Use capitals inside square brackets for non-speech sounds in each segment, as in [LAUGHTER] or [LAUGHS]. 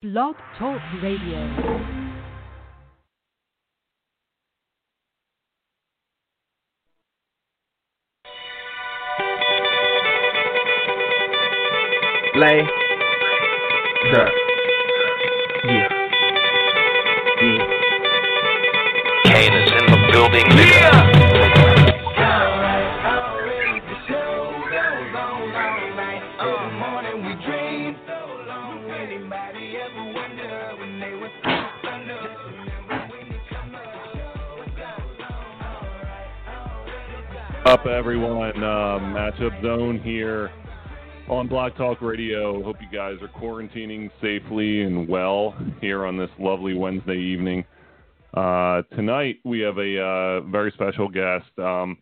Blog Talk Radio. Lay. The. Yeah. Yeah. Kane is in the building, nigga. Up, everyone? Uh, matchup zone here on Blog Talk Radio. Hope you guys are quarantining safely and well here on this lovely Wednesday evening. Uh, tonight we have a uh, very special guest, um,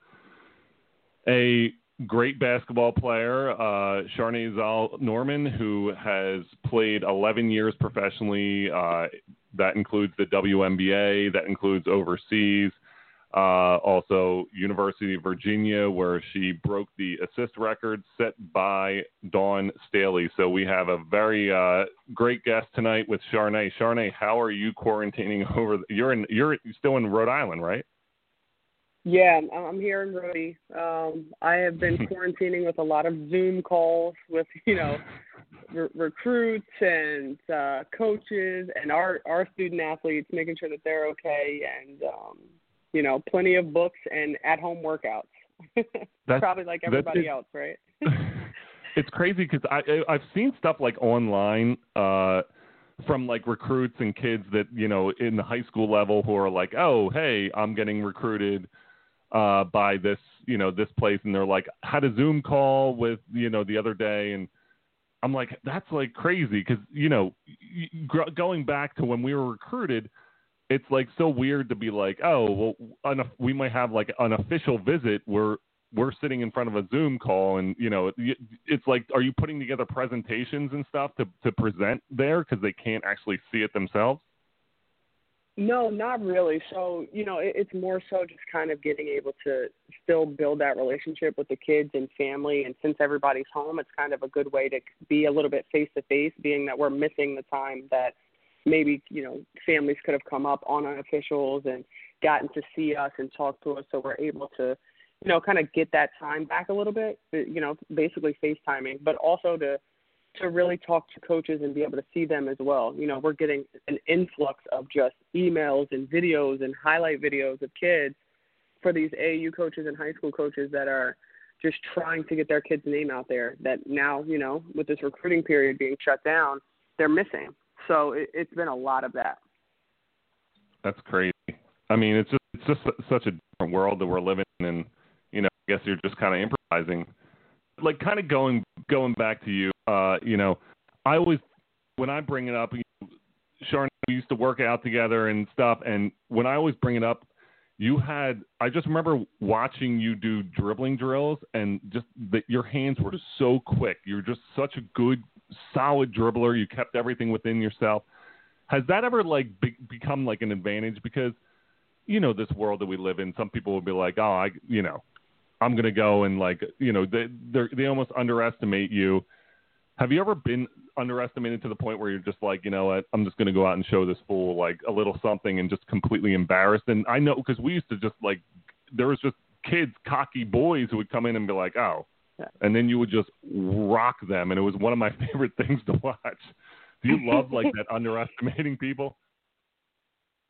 a great basketball player, uh, Zoll Norman, who has played 11 years professionally. Uh, that includes the WNBA. That includes overseas. Uh, also, University of Virginia, where she broke the assist record set by Dawn Staley. So we have a very uh, great guest tonight with Sharnee. Sharnee, how are you quarantining [LAUGHS] over? The, you're in. You're still in Rhode Island, right? Yeah, I'm- here in Rhody. Um, I have been [LAUGHS] quarantining with a lot of Zoom calls with you know re- recruits and uh, coaches and our our student athletes, making sure that they're okay, and um, you know, plenty of books and at home workouts. [LAUGHS] That's- Probably like everybody else, right? [LAUGHS] [LAUGHS] it's crazy because I I- I've seen stuff like online uh, from like recruits and kids that you know in the high school level who are like, oh hey, I'm getting recruited uh, by this you know this place, and they're like had a Zoom call with you know the other day, and I'm like that's like crazy because you know gr- going back to when we were recruited. It's like so weird to be like, oh, well, un- we might have like an official visit where we're sitting in front of a Zoom call, and you know, y- it's like, are you putting together presentations and stuff to to present there because they can't actually see it themselves? No, not really. So, you know, it, it's more so just kind of getting able to still build that relationship with the kids and family. And since everybody's home, it's kind of a good way to be a little bit face to face, being that we're missing the time that maybe, you know, families could have come up on our officials and gotten to see us and talk to us. So we're able to, you know, kind of get that time back a little bit, uh, you know, basically FaceTiming, but also to, to really talk to coaches and be able to see them as well. You know, we're getting an influx of just emails and videos and highlight videos of kids for these AAU coaches and high school coaches that are just trying to get their kids' name out there. That now, you know, with this recruiting period being shut down, they're missing. So it, it's been a lot of that. That's crazy. I mean, it's just it's just such a different world that we're living in. And, you know, I guess you're just kind of improvising. Like, kind of going going back to you. Uh, you know, I always when I bring it up, you know, Sharon, we used to work out together and stuff. And when I always bring it up, you had I just remember watching you do dribbling drills, and just that your hands were just so quick. You're just such a good, solid dribbler. You kept everything within yourself. Has that ever like be- become like an advantage? Because you know this world that we live in. Some people will be like, oh, I, you know, I'm gonna go and like, you know, they they almost underestimate you. Have you ever been underestimated to the point where you're just like, you know what, I'm just gonna go out and show this fool like a little something and just completely embarrassed? And I know because we used to just like, there was just kids, cocky boys who would come in and be like, oh. And then you would just rock them, and it was one of my [LAUGHS] favorite things to watch. Do you love like that [LAUGHS] underestimating people?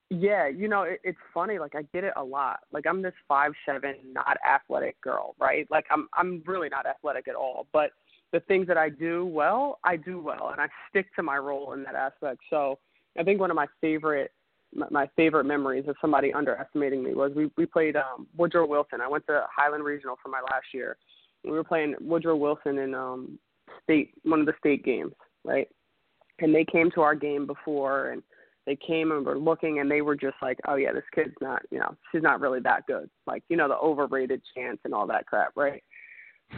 Yeah, you know, it, it's funny. Like I get it a lot. Like I'm this five seven, not athletic girl, right? Like I'm I'm really not athletic at all. But the things that I do well, I do well, and I stick to my role in that aspect. So I think one of my favorite my, favorite memories of somebody underestimating me was we we played um Woodrow Wilson. I went to Highland Regional for my last year. We were playing Woodrow Wilson in um state one of the state games, right? And they came to our game before and they came and were looking and they were just like, oh yeah, this kid's not, you know, she's not really that good. Like, you know, the overrated chance and all that crap, right?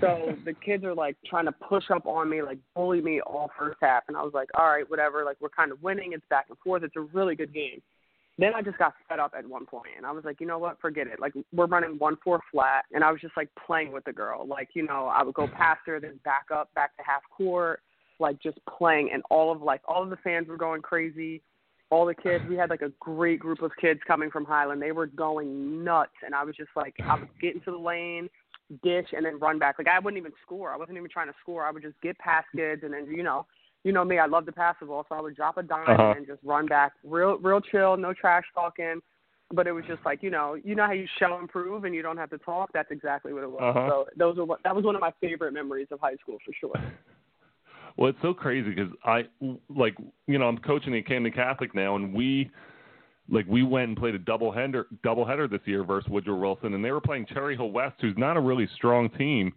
So [LAUGHS] the kids are like trying to push up on me, like bully me all first half. And I was like, all right, whatever. Like we're kind of winning. It's back and forth. It's a really good game. Then I just got fed up at one point and I was like, you know what, forget it. Like we're running one four flat and I was just like playing with the girl. Like, you know, I would go mm-hmm. past her, then back up, back to half court. like just playing, and all of like all of the fans were going crazy. All the kids, we had like a great group of kids coming from Highland. They were going nuts, and I was just like, I would get into the lane, dish, and then run back. Like I wouldn't even score. I wasn't even trying to score. I would just get past kids, and then you know, you know me, I love to pass the ball, so I would drop a dime Uh-huh. and just run back, real, real chill, no trash talking. But it was just like you know, you know how you show and prove, and you don't have to talk. That's exactly what it was. Uh-huh. So those are what, that was one of my favorite memories of high school for sure. Well, it's so crazy because I like you know I'm coaching at Camden Catholic now, and we like we went and played a double header double header this year versus Woodrow Wilson, and they were playing Cherry Hill West, who's not a really strong team.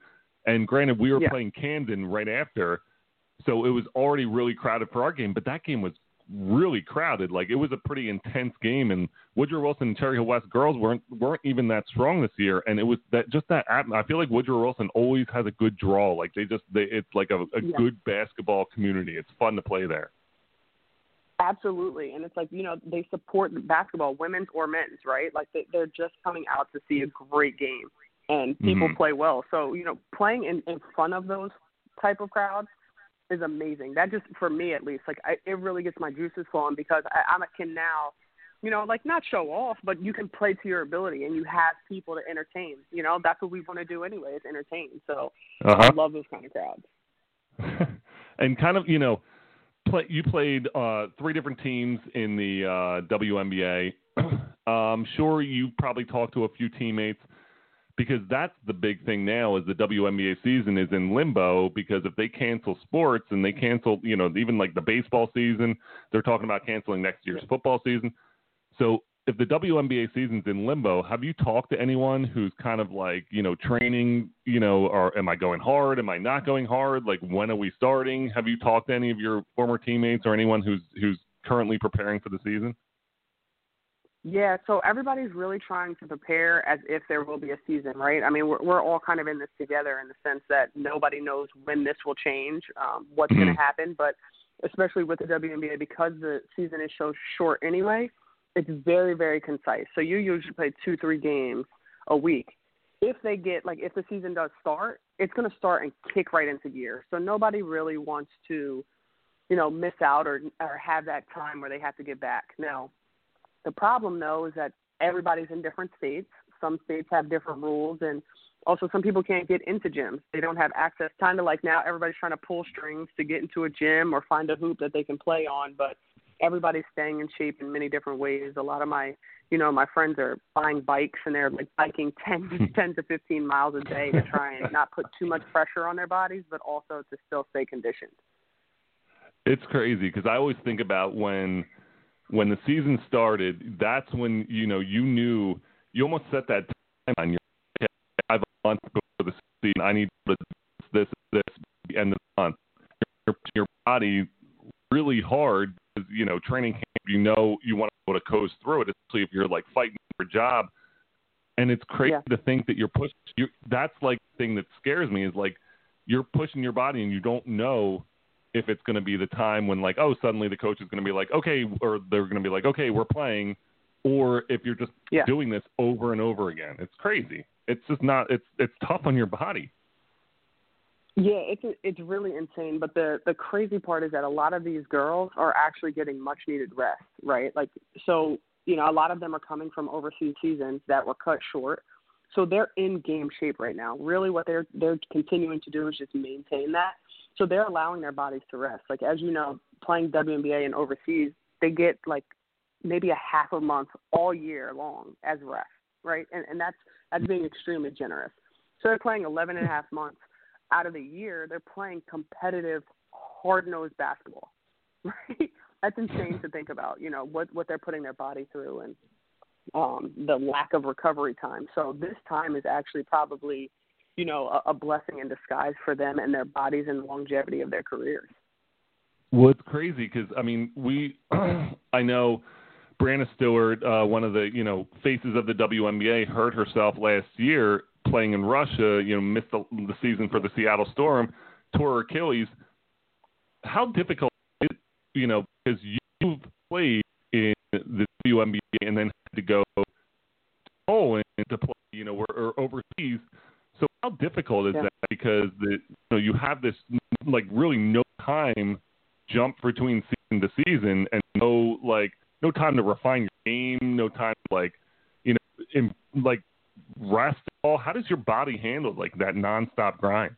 And granted, we were Yeah. playing Camden right after, so it was already really crowded for our game. But that game was really crowded. Like it was a pretty intense game, and Woodrow Wilson and Cherry Hill West girls weren't weren't even that strong this year. And it was that just that atm- I feel like Woodrow Wilson always has a good draw. Like they just they, it's like a, a Yeah. good basketball community. It's fun to play there. Absolutely, and it's like you know they support basketball, women's or men's, right? Like they, they're just coming out to see a great game, and people Mhm. play well. So you know, playing in in front of those type of crowds is amazing. That just for me at least, like I, it really gets my juices flowing because I, I can now, you know, like not show off, but you can play to your ability, and you have people to entertain. You know, that's what we want to do anyway, is entertain. So I Uh love those kind of crowds. [LAUGHS] and kind of you know, play you played uh, three different teams in the uh, WNBA. I'm [CLEARS THROAT] sure you probably talked to a few teammates because that's the big thing now is the WNBA season is in limbo because if they cancel sports and they cancel, you know, even like the baseball season, they're talking about canceling next year's football season. So if the WNBA season's in limbo, have you talked to anyone who's kind of like, you know, training, you know, or am I going hard? Am I not going hard? Like when are we starting? Have you talked to any of your former teammates or anyone who's who's currently preparing for the season? Yeah, so everybody's really trying to prepare as if there will be a season, right? I mean, we're we're all kind of in this together in the sense that nobody knows when this will change, um, what's going Mhm. to happen, but especially with the WNBA because the season is so short anyway, it's very very concise. So you usually play 2-3 games a week. If they get like if the season does start, it's going to start and kick right into gear. So nobody really wants to you know, miss out or or have that time where they have to get back. Now, the problem though is that everybody's in different states. Some states have different rules and also some people can't get into gyms. They don't have access kind of like now everybody's trying to pull strings to get into a gym or find a hoop that they can play on, but everybody's staying in shape in many different ways. A lot of my, you know, my friends are buying bikes and they're like biking [LAUGHS] 10 hmm. 10 to 15 miles a day to try and not put too much pressure on their bodies, but also to still stay conditioned. It's crazy because I always think about when when the season started. That's when you know you knew you almost set that time on your okay, five months before the season. I need to this this this end of the month. Your, your body really hard because you know training camp. You know you want to be able to coast through it, especially if you're like fighting for a job. And it's crazy Yeah. to think that you're pushing. You, that's like the thing that scares me is like you're pushing your body and you don't know if it's going to be the time when like oh suddenly the coach is going to be like okay or they're going to be like okay we're playing or if you're just Yeah. doing this over and over again it's crazy it's just not it's it's tough on your body Yeah, it's it's really insane. But the the crazy part is that a lot of these girls are actually getting much needed rest, right? Like so, you know, a lot of them are coming from overseas seasons that were cut short, so they're in game shape right now. Really, what they're they're continuing to do is just maintain that. So they're allowing their bodies to rest. Like as you know, playing WNBA and overseas, they get like maybe a half a month all year long as rest, right? And and that's that's being extremely generous. So they're playing 11 and a half months out of the year, they're playing competitive, hard-nosed basketball. [LAUGHS] Right? That's insane to think about. You know what what they're putting their body through and um, the lack of recovery time. So this time is actually probably, you know, a, a blessing in disguise for them and their bodies and longevity of their careers. well it's crazy because i mean we [CLEARS THROAT] i know Breanna Stewart, uh, one of the you know faces of the WNBA, hurt herself last year playing in Russia. You know, missed the, the season for the Seattle Storm, tore her Achilles. How difficult is you know because you've played in the WNBA and then had to go to Poland to play, you know, or, or overseas. So how difficult is Yeah. that? Because the you know you have this like really no time jump between season to season and no like no time to refine your game, no time to like you know in, like rest at all. How does your body handle like that nonstop grind?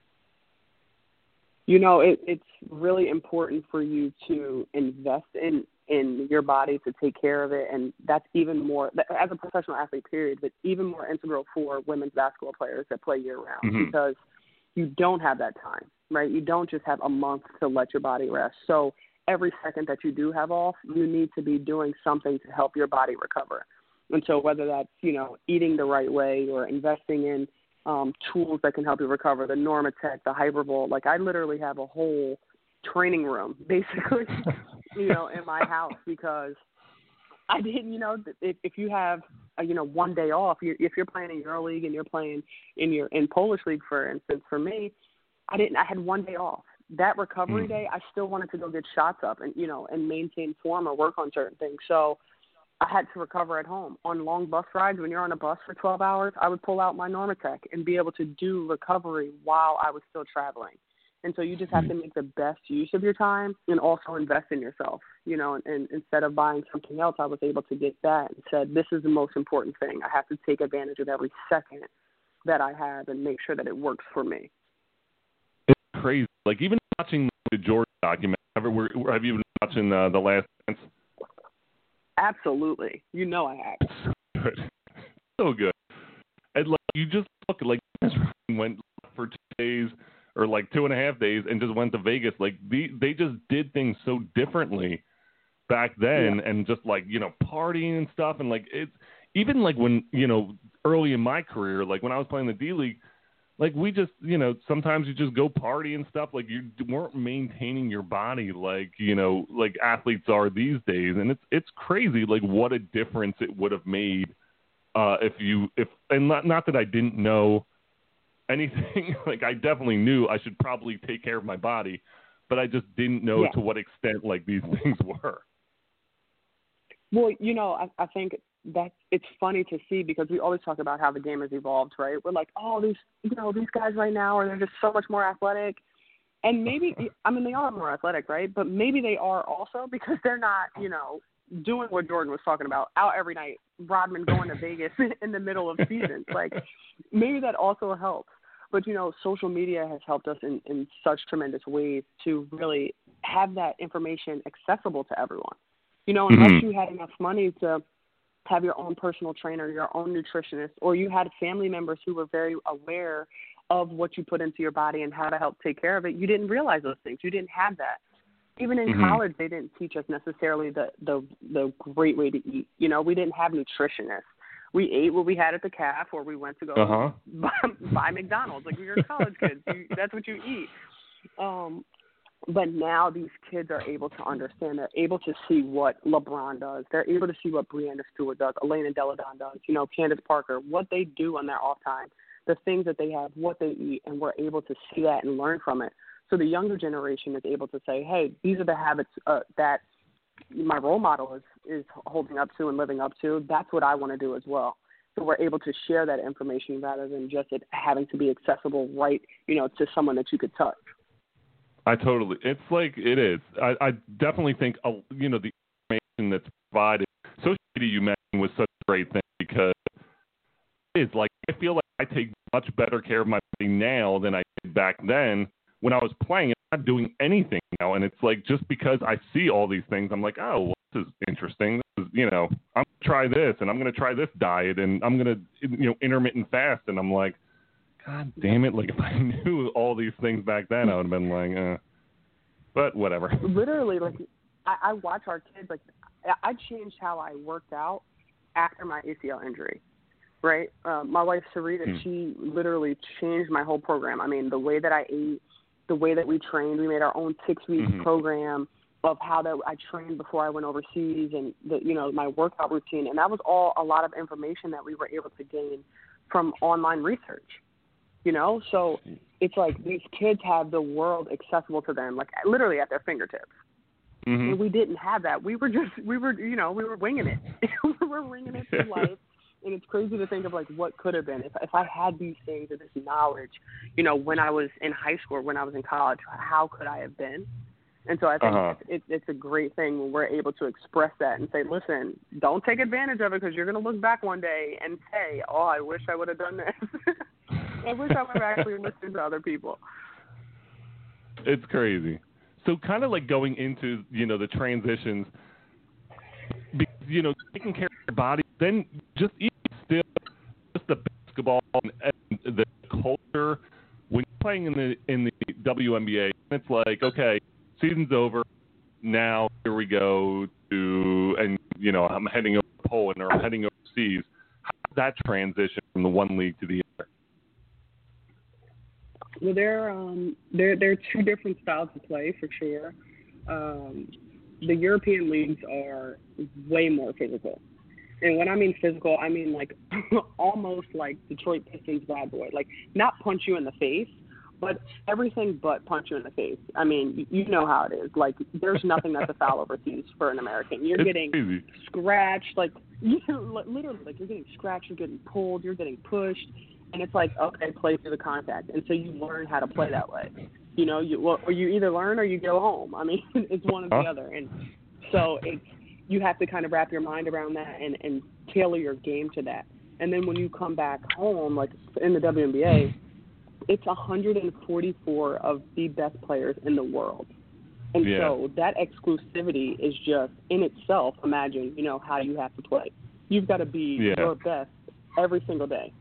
You know, it, it's really important for you to invest in in your body to take care of it, and that's even more as a professional athlete. Period, but even more integral for women's basketball players that play year round Mhm. because you don't have that time, right? You don't just have a month to let your body rest. So every second that you do have off, you need to be doing something to help your body recover. And so whether that's you know eating the right way or investing in um, tools that can help you recover, the Normatec, the Hypervolt, like I literally have a whole training room [LAUGHS] basically, [LAUGHS] you know, in my house because I didn't, you know, if, if you have, uh, you know, one day off, you, if you're playing in your league and you're playing in your in Polish league, for instance, for me, I didn't. I had one day off. That recovery Mm. day, I still wanted to go get shots up and you know and maintain form or work on certain things. So I had to recover at home. On long bus rides, when you're on a bus for 12 hours, I would pull out my Normatec and be able to do recovery while I was still traveling. And so you just have to make the best use of your time and also invest in yourself. You know, and, and instead of buying something else, I was able to get that and said, this is the most important thing. I have to take advantage of every second that I have and make sure that it works for me. It's crazy. Like even watching the Jordan documentary. Have, you- have you been watching uh, the Last Dance? Absolutely. You know I have. so good, so good. And like you just look like went for two days or like two and a half days and just went to Vegas. Like the, they just did things so differently back then, and just like you know partying and stuff, and like it's even like when you know early in my career, like when I was playing the D League. Like we just, you know, sometimes you just go party and stuff. Like you weren't maintaining your body like you know, like athletes are these days, and it's it's crazy. Like what a difference it would have made uh, if you if and not not that I didn't know anything [LAUGHS] like I definitely knew I should probably take care of my body, but I just didn't know Yeah. to what extent like these [LAUGHS] things were. Well, you know, I, I think that it's funny to see because we always talk about how the game has evolved, right? We're like, oh, these, you know, these guys right now are they're just so much more athletic, and maybe, [LAUGHS] I mean, they are more athletic, right? But maybe they are also because they're not, you know, doing what Jordan was talking about, out every night, Rodman going to Vegas in the middle of seasons. Like, maybe that also helps. But you know, social media has helped us in, in such tremendous ways to really have that information accessible to everyone. You know, unless Mhm. you had enough money to have your own personal trainer, your own nutritionist, or you had family members who were very aware of what you put into your body and how to help take care of it, you didn't realize those things. You didn't have that. Even in Mhm. college, they didn't teach us necessarily the the the great way to eat. You know, we didn't have nutritionists. We ate what we had at the calf, or we went to go Uh-huh. [LAUGHS] buy, buy McDonald's. Like we were college kids. You, that's what you eat. Um, but now these kids are able to understand. They're able to see what LeBron does. They're able to see what Breanna Stewart does, Elena Delle Donne does. You know, Candace Parker, what they do on their off time, the things that they have, what they eat, and we're able to see that and learn from it. So the younger generation is able to say, "Hey, these are the habits uh, that my role model is is holding up to and living up to. That's what I want to do as well." So we're able to share that information rather than just it having to be accessible right, you know, to someone that you could touch. I totally. It's like it is. I, I definitely think uh, you know the information that's provided. Social media you mentioned was such a great thing because it is like I feel like I take much better care of my body now than I did back then when I was playing. I'm not doing anything now, and it's like just because I see all these things, I'm like, oh, well, this is interesting. This is, you know, I'm gonna try this, and I'm gonna try this diet, and I'm gonna you know intermittent fast, and I'm like. God damn it! Like if I [LAUGHS] knew all these things back then, I would have been like, uh. But whatever. [LAUGHS] literally like I, I watch our kids like I, I changed how I worked out after my ACL injury. Right? Uh, my wife Sarita, Hmm. she literally changed my whole program. I mean, the way that I ate, the way that we trained, we made our own six week Mhm. program of how that I trained before I went overseas and the you know, my workout routine and that was all a lot of information that we were able to gain from online research. You know? So it's like these kids have the world accessible to them, like literally at their fingertips. hmm And we didn't have that. We were just we were you know we were winging it. [LAUGHS] we were winging it through [LAUGHS] life. And it's crazy to think of like what could have been if if I had these things or this knowledge, you know, when I was in high school, or when I was in college, how could I have been? And so I think Uh-huh. it's, it's a great thing when we're able to express that and say, listen, don't take advantage of it because you're going to look back one day and say, oh, I wish I would have done this. [LAUGHS] I wish I would have actually listened to other people. It's crazy. So kind of like going into you know the transitions, you know taking care of your body, then just even still just the basketball and, and the culture when you're playing in the in the WNBA, it's like okay, season's over. Now here we go to and you know I'm heading over to Poland or I'm heading overseas. How does that transition from the one league to the other? Well, they're um, they're they're two different styles of play for sure. Um, the European leagues are way more physical, and when I mean physical, I mean like [LAUGHS] almost like Detroit Pistons bad boy, like not punch you in the face, but everything but punch you in the face. I mean, you- know how it is. Like there's nothing that's a foul overseas for an American. You're It's getting crazy. scratched, like [LAUGHS] you literally, like you're getting scratched, you're getting pulled, you're getting pushed, and it's like okay, play through the contact, and so you learn how to play that way. You know, you well, or you either learn or you go home. I mean, [LAUGHS] it's one or the Huh? other, and so it's you have to kind of wrap your mind around that and and tailor your game to that. And then when you come back home, like in the WNBA, it's 144 of the best players in the world. And Yeah. so that exclusivity is just in itself. Imagine, you know, how you have to play. You've got to be Yeah. your best every single day,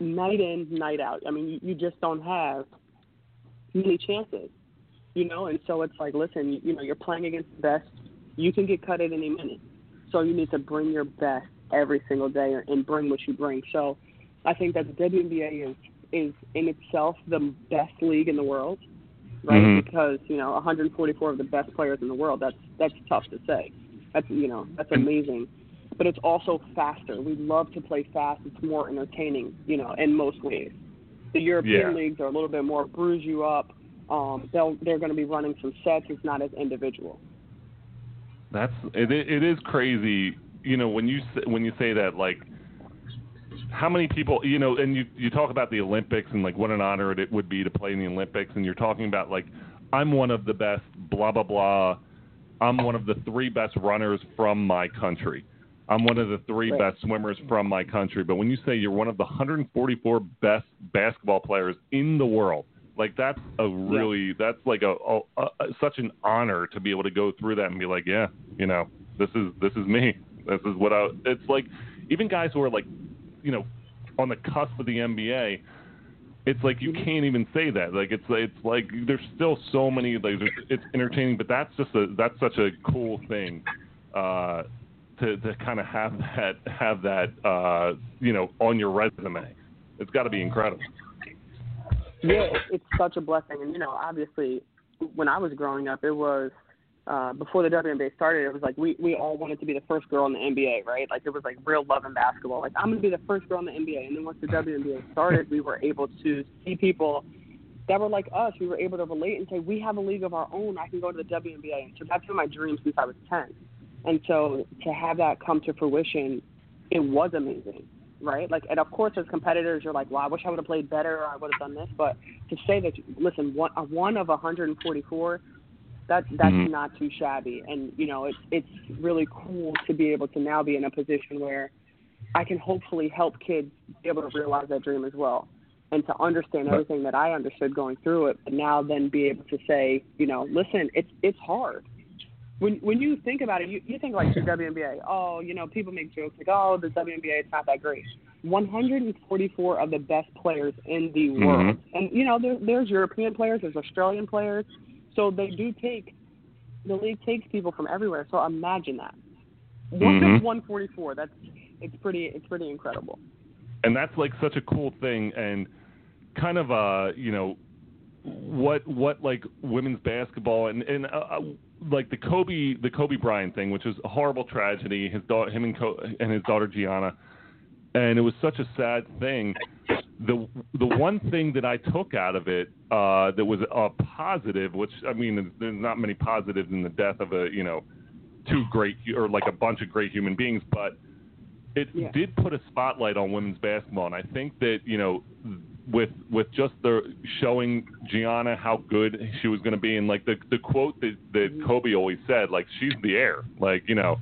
night in, night out. I mean, you, you just don't have many chances, you know. And so it's like, listen, you, you know, you're playing against the best. You can get cut at any minute, so you need to bring your best every single day and bring what you bring. So I think that the WNBA is is in itself the best league in the world, right? Mhm. Because you know 144 of the best players in the world. That's that's tough to say. That's you know that's amazing, but it's also faster. We love to play fast. It's more entertaining, you know, in most ways. The European Yeah. leagues are a little bit more bruise you up. Um, they'll they're going to be running some sets. It's not as individual. That's it. It is crazy, you know, when you when you say that, like, how many people, you know, and you you talk about the Olympics and like what an honor it would be to play in the Olympics, and you're talking about like, I'm one of the best, blah blah blah. I'm one of the three best runners from my country. I'm one of the three Right. best swimmers from my country. But when you say you're one of the 144 best basketball players in the world, like that's a really that's like a, a, a such an honor to be able to go through that and be like, yeah, you know, this is this is me. This is what I. It's like even guys who are like, you know, on the cusp of the NBA. It's like you can't even say that. Like it's it's like there's still so many. Like it's entertaining, but that's just a that's such a cool thing. Uh, to to kind of have that have that uh, you know on your resume. It's got to be incredible. Yeah, it's, such a blessing. And, you know, obviously, when I was growing up, it was uh, before the WNBA started, it was like we, we all wanted to be the first girl in the NBA, right? Like, it was like real love in basketball. Like, I'm to be the first girl in the NBA. And then once the WNBA started, we were able to see people that were like us. We were able to relate and say, we have a league of our own. I can go to the WNBA. And so that's been my dream since I was 10. And so to have that come to fruition, it was amazing right? Like, and of course, as competitors, you're like, "Well, I wish I would have played better. Or I would have done this." But to say that, listen, one a one of 144, that that's Mhm. not too shabby. And you know, it's it's really cool to be able to now be in a position where I can hopefully help kids be able to realize that dream as well, and to understand everything that I understood going through it. But now, then be able to say, you know, listen, it's it's hard when when you think about it, you, you think like the WNBA. Oh, you know, people make jokes like, oh, the WNBA is not that great. 144 of the best players in the Mhm. world, and you know, there, there's European players, there's Australian players, so they do take the league takes people from everywhere. So imagine that. One Mhm. of 144. That's it's pretty it's pretty incredible. and that's like such a cool thing and kind of uh you know what what like women's basketball and and uh, uh, like the Kobe the Kobe Bryant thing which was a horrible tragedy his daughter him and Co- and his daughter Gianna. And it was such a sad thing. The the one thing that I took out of it uh that was a positive which I mean there's not many positives in the death of a you know two great or like a bunch of great human beings but it Yeah. did put a spotlight on women's basketball, and I think that you know with with just the showing Gianna how good she was going to be, and like the the quote that that mm-hmm. Kobe always said, like she's the heir. Like you know,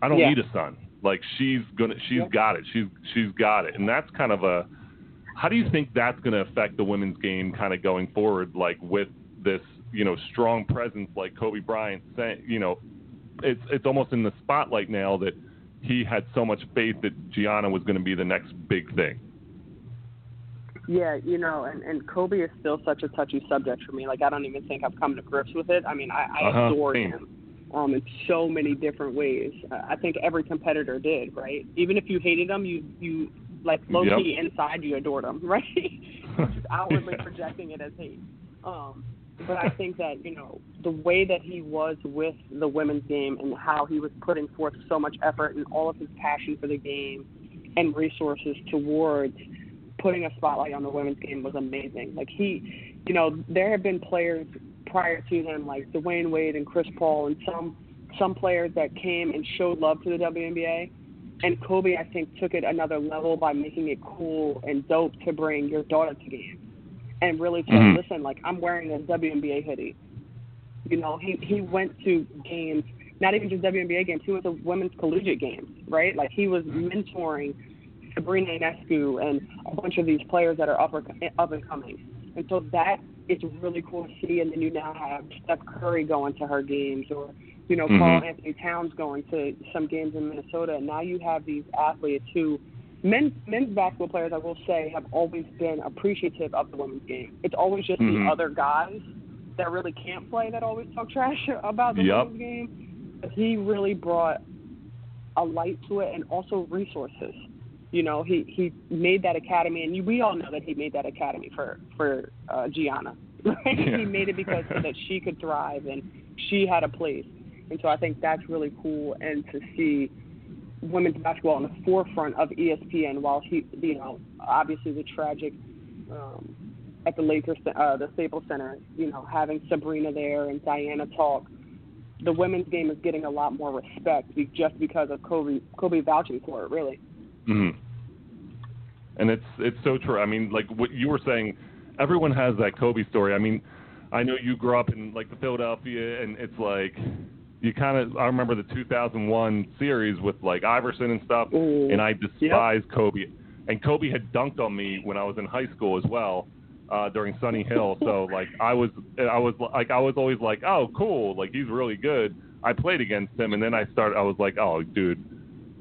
I don't Yeah. need a son. Like she's gonna, she's Yeah. got it. She's she's got it, and that's kind of a. How do you think that's going to affect the women's game, kind of going forward, like with this, you know, strong presence like Kobe Bryant saying, you know, it's it's almost in the spotlight now that he had so much faith that Gianna was going to be the next big thing. Yeah, you know, and, and Kobe is still such a touchy subject for me. Like I don't even think I've come to grips with it. I mean, I, I Uh-huh, adore same. him um, in so many different ways. Uh, I think every competitor did, right? Even if you hated him, you you like low Yep. key inside you adored him, [LAUGHS] right? Just [LAUGHS] outwardly projecting it as hate. Um, but I think that you know the way that he was with the women's game and how he was putting forth so much effort and all of his passion for the game and resources towards putting a spotlight on the women's game was amazing. Like he, you know, there have been players prior to him like Dwyane Wade and Chris Paul and some some players that came and showed love to the WNBA. And Kobe, I think, took it another level by making it cool and dope to bring your daughter to games and really say, Mhm. listen, like I'm wearing a WNBA hoodie. You know, he he went to games, not even just WNBA games. He went to women's collegiate games, right? Like he was mentoring Sabrina Ionescu and a bunch of these players that are up, or, up and coming. And so that is really cool to see. And then you now have Steph Curry going to her games, or you know, Karl Mhm. Anthony Towns going to some games in Minnesota. And now you have these athletes who, men's men's basketball players, I will say, have always been appreciative of the women's game. It's always just Mhm. the other guys that really can't play that always talk trash [LAUGHS] about the Yep. women's game. But he really brought a light to it and also resources. You know, he he made that academy, and we all know that he made that academy for for uh, Gianna. [LAUGHS] Right? Yeah. he made it because so that she could thrive and she had a place. And so I think that's really cool, and to see women's basketball on the forefront of ESPN, while he, you know, obviously the tragic um, at the Lakers, uh, the Staples Center, you know, having Sabrina there and Diana talk. The women's game is getting a lot more respect just because of Kobe Kobe vouching for it, really. Hmm And it's it's so true. I mean, like what you were saying, everyone has that Kobe story. I mean, I know you grew up in like the Philadelphia, and it's like you kind of. I remember the 2001 series with like Iverson and stuff, Ooh. and I despised Kobe. And Kobe had dunked on me when I was in high school as well. Uh, during Sonny Hill, [LAUGHS] so like I was, I was like, I was always like, oh, cool, like he's really good. I played against him, and then I started, I was like, oh, dude,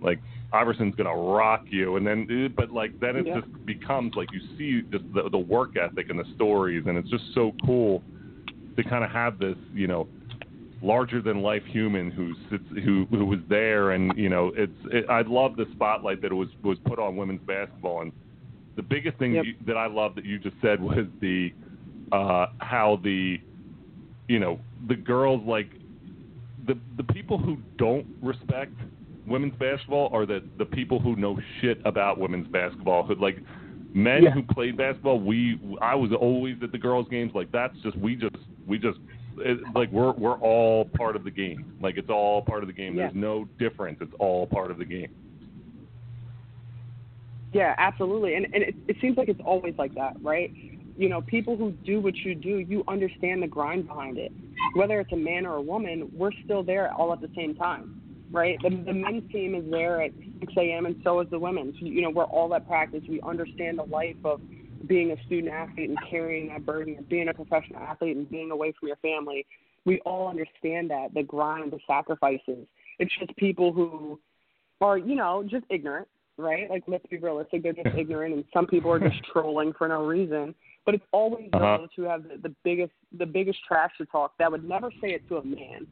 like Iverson's gonna rock you, and then but like then it Yeah. just becomes like you see just the, the work ethic and the stories, and it's just so cool to kind of have this you know larger than life human who sits who who was there, and you know it's it, I love the spotlight that it was was put on women's basketball, and the biggest thing Yep. you, that I love that you just said [LAUGHS] was the uh, how the you know the girls like the the people who don't respect women's basketball are the the people who know shit about women's basketball. Who like men Yeah. who played basketball. We I was always at the girls' games. Like that's just we just we just it, like we're we're all part of the game. Like it's all part of the game. Yeah. There's no difference. It's all part of the game. Yeah, absolutely. And and it, it seems like it's always like that, right? You know, people who do what you do, you understand the grind behind it. Whether it's a man or a woman, we're still there all at the same time, right? The, the men's team is there at 6 a.m. and so is the women's. You know, we're all at practice. We understand the life of being a student athlete and carrying that burden of being a professional athlete and being away from your family. We all understand that, the grind, the sacrifices. It's just people who are, you know, just ignorant, right? Like, let's be realistic. They're just [LAUGHS] ignorant, and some people are just [LAUGHS] trolling for no reason. But it's always Uh-huh. those who have the, the biggest, the biggest trash to talk that would never say it to a man,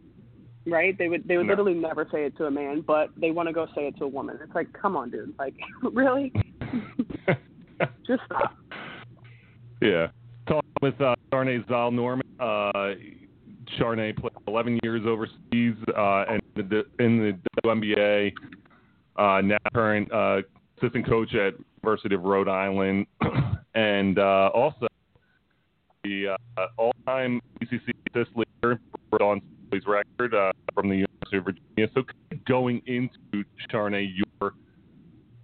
right? They would, they would No. literally never say it to a man, but they want to go say it to a woman. It's like, come on, dude. Like, [LAUGHS] really? [LAUGHS] Just stop. Yeah. Talking with uh, Sharnee Zoll Norman. Uh, Sharnee played 11 years overseas uh, and the, in the WNBA. Uh, now current uh, assistant coach at University of Rhode Island, [CLEARS THROAT] and uh, also the uh, all-time ACC assist leader for Dawn Staley's record uh, from the University of Virginia. So going into Sharnee, your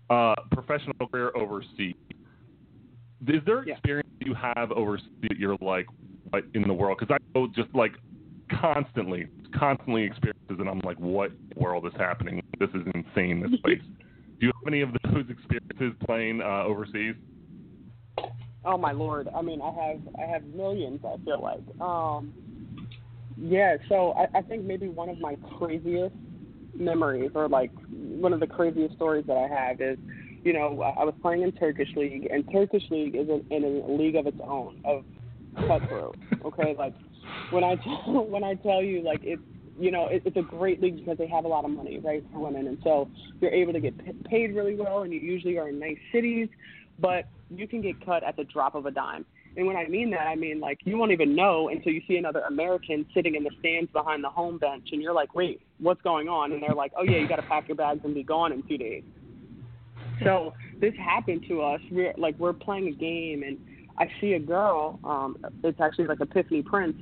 uh, professional career overseas Is there Yeah. experience you have overseas that you're like, what in the world? Because I know just like constantly, constantly experiences, and I'm like, what in the world is happening? This is insane. This [LAUGHS] place. Do you have any of those experiences playing uh, overseas? Oh my lord! I mean, I have I have millions. I feel like. Um, yeah. So I, I think maybe one of my craziest memories, or like one of the craziest stories that I have, is, you know, I was playing in Turkish league, and Turkish league is in, in a league of its own of cutthroat. Okay, [LAUGHS] like when I tell, [LAUGHS] when I tell you like it's you know it, it's a great league because they have a lot of money right for women, and so you're able to get p- paid really well, and you usually are in nice cities, but you can get cut at the drop of a dime. And when I mean that, I mean like you won't even know until you see another American sitting in the stands behind the home bench, and you're like, wait, what's going on? And they're like, oh yeah, you got to pack your bags and be gone in two days. So this happened to us. We're like we're playing a game, and I see a girl. Um, it's actually like Epiphany Prince.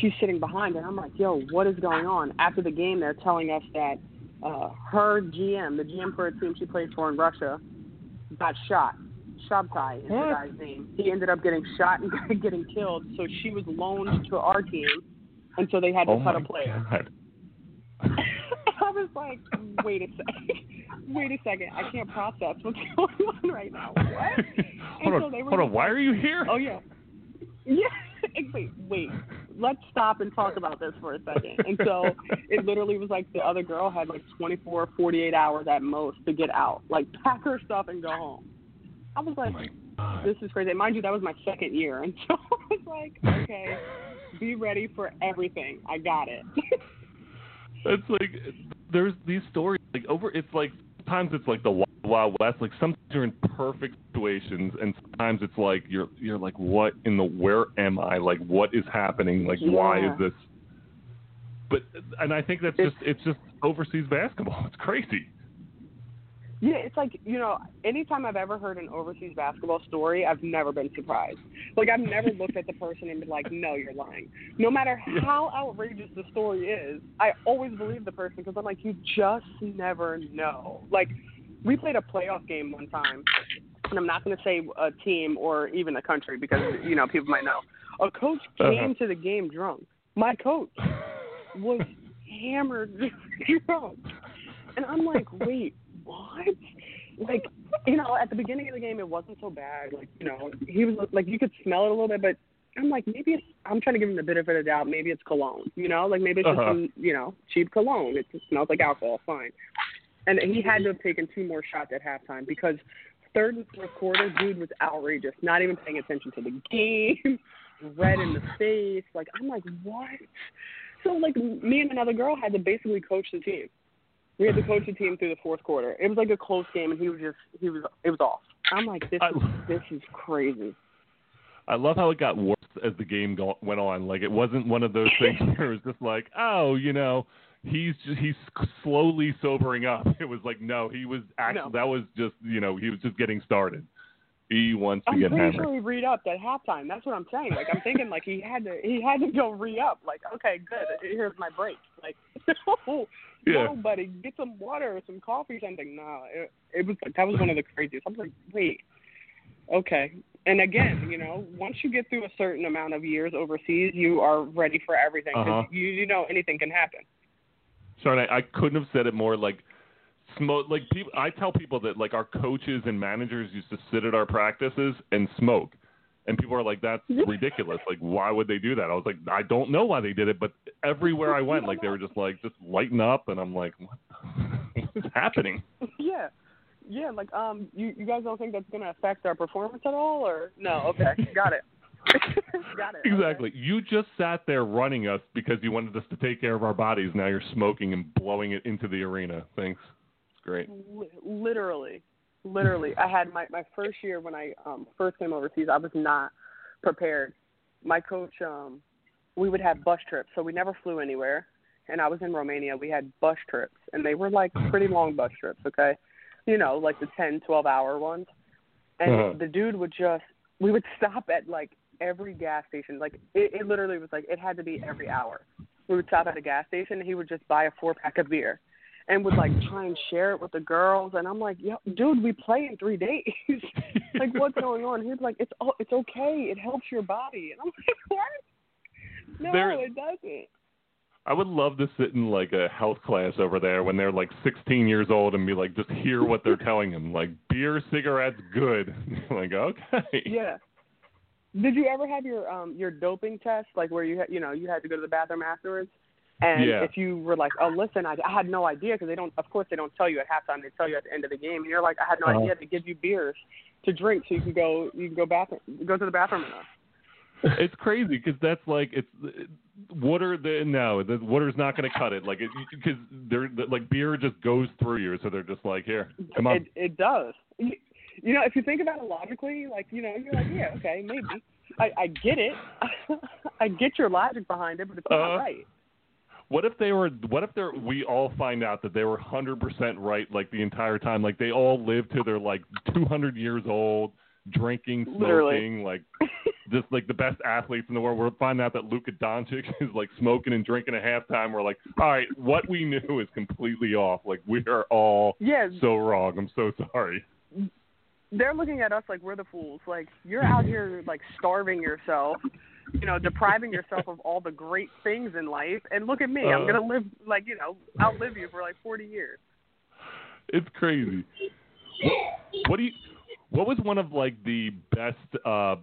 She's sitting behind, and I'm like, yo, what is going on? After the game, they're telling us that uh, her GM, the GM for a team she plays for in Russia, got shot. Shabtai is the guy's name. He ended up getting shot and [LAUGHS] getting killed. So she was loaned to our team, and so they had to Oh cut a player. god. [LAUGHS] [LAUGHS] I was like, wait a second, wait a second, I can't process what's going on right now. What? hold so on, they were hold on. Why are you here? Oh yeah, yeah. wait, wait. Let's stop and talk about this for a second. And so it literally was like the other girl had like 24, 48 hours at most to get out, like pack her stuff and go home. I was Oh like, god. this is crazy. And mind you, that was my second year, [LAUGHS] and so I was like, okay, [LAUGHS] be ready for everything. I got it. [LAUGHS] It's like there's these stories like over. It's like sometimes it's like the wild, wild west. Like sometimes you're in perfect situations, and sometimes it's like you're you're like, what in the where am I? Like what is happening? Like why is this? But and I think that's It's- just it's just overseas basketball. It's crazy. Yeah, it's like, you know, anytime I've ever heard an overseas basketball story, I've never been surprised. Like, I've never [LAUGHS] looked at the person and been like, no, you're lying. No matter how outrageous the story is, I always believe the person because I'm like, you just never know. Like, we played a playoff game one time, and I'm not going to say a team or even a country because, you know, people might know. A coach Uh-huh. came to the game drunk. My coach was [LAUGHS] hammered [LAUGHS] drunk. And I'm like, wait, what? Like, you know, at the beginning of the game, it wasn't so bad. Like, you know, he was like, you could smell it a little bit, but I'm like, maybe it's. I'm trying to give him the benefit of the doubt. Maybe it's cologne. You know, like maybe it's Uh-huh. some, you know, cheap cologne. It just smells like alcohol. Fine. And he had to have taken two more shots at halftime because third and fourth quarter, dude was outrageous. Not even paying attention to the game. [LAUGHS] Red in the face. Like I'm like, what? So like me and another girl had to basically coach the team. We had to coach the team through the fourth quarter. It was like a close game, and he was just he was it was off. I'm like, this I- is this is crazy. I love how it got worse as the game go- went on. Like it wasn't one of those [LAUGHS] things where it was just like, oh, you know, he's just, he's slowly sobering up. It was like, no, he was actually No. that was just you know he was just getting started. He wants to I'm get pretty hammered. sure he re upped at halftime. That's what I'm saying. Like I'm thinking like he had to he had to go re up. Like okay, good. Here's my break. Like [LAUGHS] no, Yeah. no, buddy, get some water or some coffee or something. No, it, it was that was one of the craziest. I was like, wait, okay. And again, you know, once you get through a certain amount of years overseas, you are ready for everything. Uh-huh. You you know anything can happen. Sorry, I, I couldn't have said it more. Like smoke. Like people, I tell people that like our coaches and managers used to sit at our practices and smoke, and people are like, "That's [LAUGHS] ridiculous. Like, why would they do that?" I was like, "I don't know why they did it, but everywhere I went, like they were just like, just lighten up," and I'm like, "What? [LAUGHS] what is happening?" yeah. Yeah, like um you you guys don't think that's gonna affect our performance at all or no, okay. Got it. [LAUGHS] Got it. okay. Exactly. You just sat there running us because you wanted us to take care of our bodies. Now you're smoking and blowing it into the arena. Thanks. Great. Li- literally literally. I had my my first year when i um first came overseas i was not prepared. My coach um we would have bus trips so we never flew anywhere. And i was in romania. We had bus trips and they were like pretty long bus trips okay? You know like the ten twelve hour ones. And Uh-huh. the dude would just we would stop at like every gas station. Like it, it literally was like it had to be every hour. We would stop at a gas station and he would just buy a four pack of beer and would like try and share it with the girls and I'm like, Yo, dude, we play in three days. [LAUGHS] like [LAUGHS] what's going on? He's like, It's oh it's okay, it helps your body and I'm like, [LAUGHS] What? No, There- it doesn't. I would love to sit in like a health class over there when they're like 16 years old and be like, just hear what they're telling them. Like beer, cigarettes, good. like okay. Yeah. Did you ever have your um your doping test like where you had you know you had to go to the bathroom afterwards? And Yeah. if you were like, oh, listen, I, I had no idea because they don't. Of course, they don't tell you at halftime. They tell you at the end of the game. And you're like, I had no Uh-huh. idea to give you beers to drink so you can go you can go bathroom go to the bathroom enough. it's crazy because that's like it's water. The, no, the water's not going to cut it. Like because they're like beer just goes through you, so they're just like here, come on. It it does. You, you know, if you think about it logically, like you know, you're like, yeah, okay, maybe. I I get it. [LAUGHS] I get your logic behind it, but it's not Uh-huh. right. What if they were? What if they're? We all find out that they were hundred percent right, like the entire time. Like they all lived to their like two hundred years old, drinking, smoking, Literally. like just like the best athletes in the world. We'll find out that Luka Doncic [LAUGHS] is like smoking and drinking at halftime. We're like, all right, what we knew is completely off. Like we are all Yeah, so wrong. I'm so sorry. they're looking at us like we're the fools. Like you're out here like starving yourself, you know, depriving yourself of all the great things in life. And look at me, I'm Uh. gonna live like you know, outlive you for like 40 years. It's crazy. What, what do you? What was one of like the best uh,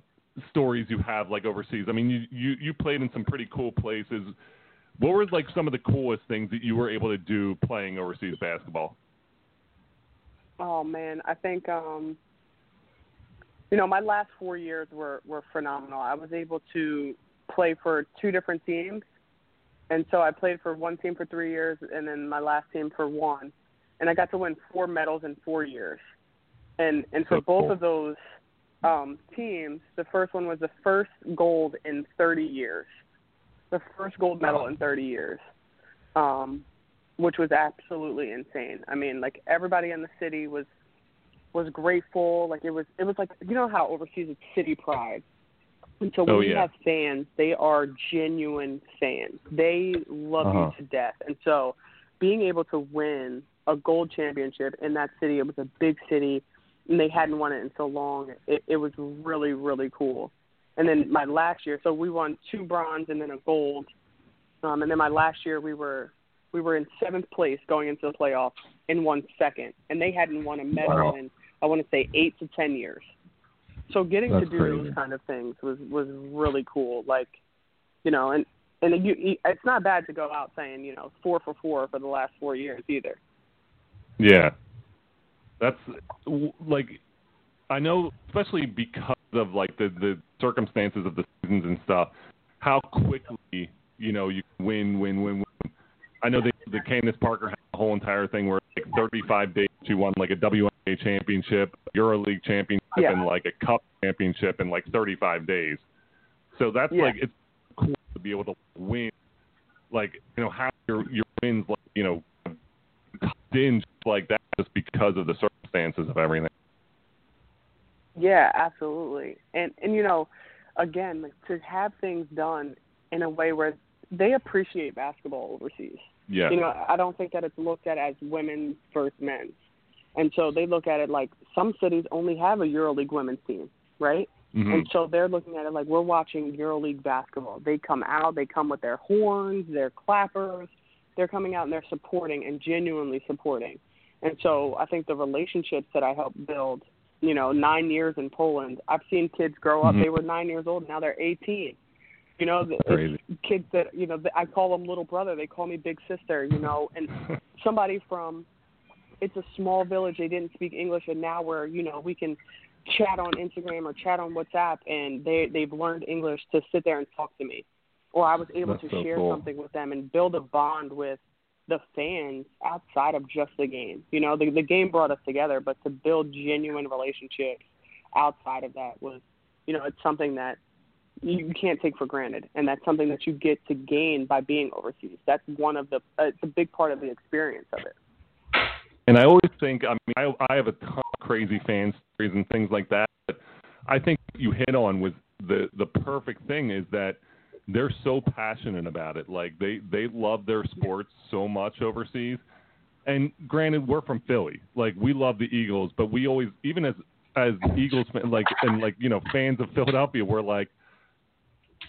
stories you have like overseas? I mean, you, you you played in some pretty cool places. What were like some of the coolest things that you were able to do playing overseas basketball? Oh man, I think um you know, my last 4 years were were phenomenal. I was able to play for two different teams. And so I played for one team for 3 years and then my last team for one. And I got to win four medals in 4 years. And and for both cool. of those um teams, the first one was the first gold in 30 years. The first gold medal in 30 years. Um which was absolutely insane. I mean, like everybody in the city was was grateful. Like it was it was like you know how overseas it's city pride. And so when Oh, you yeah. have fans, they are genuine fans. They love Uh-huh. you to death. And so being able to win a gold championship in that city, it was a big city and they hadn't won it in so long. It it was really, really cool. And then my last year, so we won two bronze and then a gold. Um and then my last year we were we were in seventh place going into the playoffs and won second, and they hadn't won a medal Wow. in I want to say eight to ten years. So getting That's to do crazy. those kind of things was was really cool. Like, you know, and and you, you, it's not bad to go out saying you know four for four for the last four years either. Yeah, that's like I know, especially because of like the the circumstances of the seasons and stuff. How quickly you know you win, win, win, win. I know the the Candace Parker had the whole entire thing where like 35 days she won like a WNBA championship, EuroLeague championship, Yeah. and like a Cup championship in like 35 days. So that's Yeah. like it's cool to be able to win, like you know have your your wins like you know in just like that just because of the circumstances of everything. Yeah, absolutely. And and you know, again, like, to have things done in a way where they appreciate basketball overseas. Yeah. You know, I don't think that it's looked at as women's versus men's. And so they look at it like some cities only have a EuroLeague women's team, right? Mhm. And so they're looking at it like we're watching EuroLeague basketball. They come out, they come with their horns, their clappers. They're coming out and they're supporting and genuinely supporting. And so I think the relationships that I helped build, you know, nine years in Poland, I've seen kids grow up. Mhm. They were nine years old, now they're 18. You know, the, kids that you know I call them little brother. They call me big sister. You know, and [LAUGHS] somebody from it's a small village. They didn't speak English, and now we're you know we can chat on Instagram or chat on WhatsApp, and they they've learned English to sit there and talk to me, or I was able That's to so share cool. something with them and build a bond with the fans outside of just the game. You know, the the game brought us together, but to build genuine relationships outside of that was, you know, it's something that you can't take for granted, and that's something that you get to gain by being overseas. That's one of the uh, it's a big part of the experience of it. And I always think, I mean, I, I have a ton of crazy fan stories and things like that. But I think you hit on was the the perfect thing is that they're so passionate about it. Like they they love their sports so much overseas And granted, we're from Philly. Like we love the Eagles, but we always, even as as Eagles fan, like and like you know fans of Philadelphia, we're like,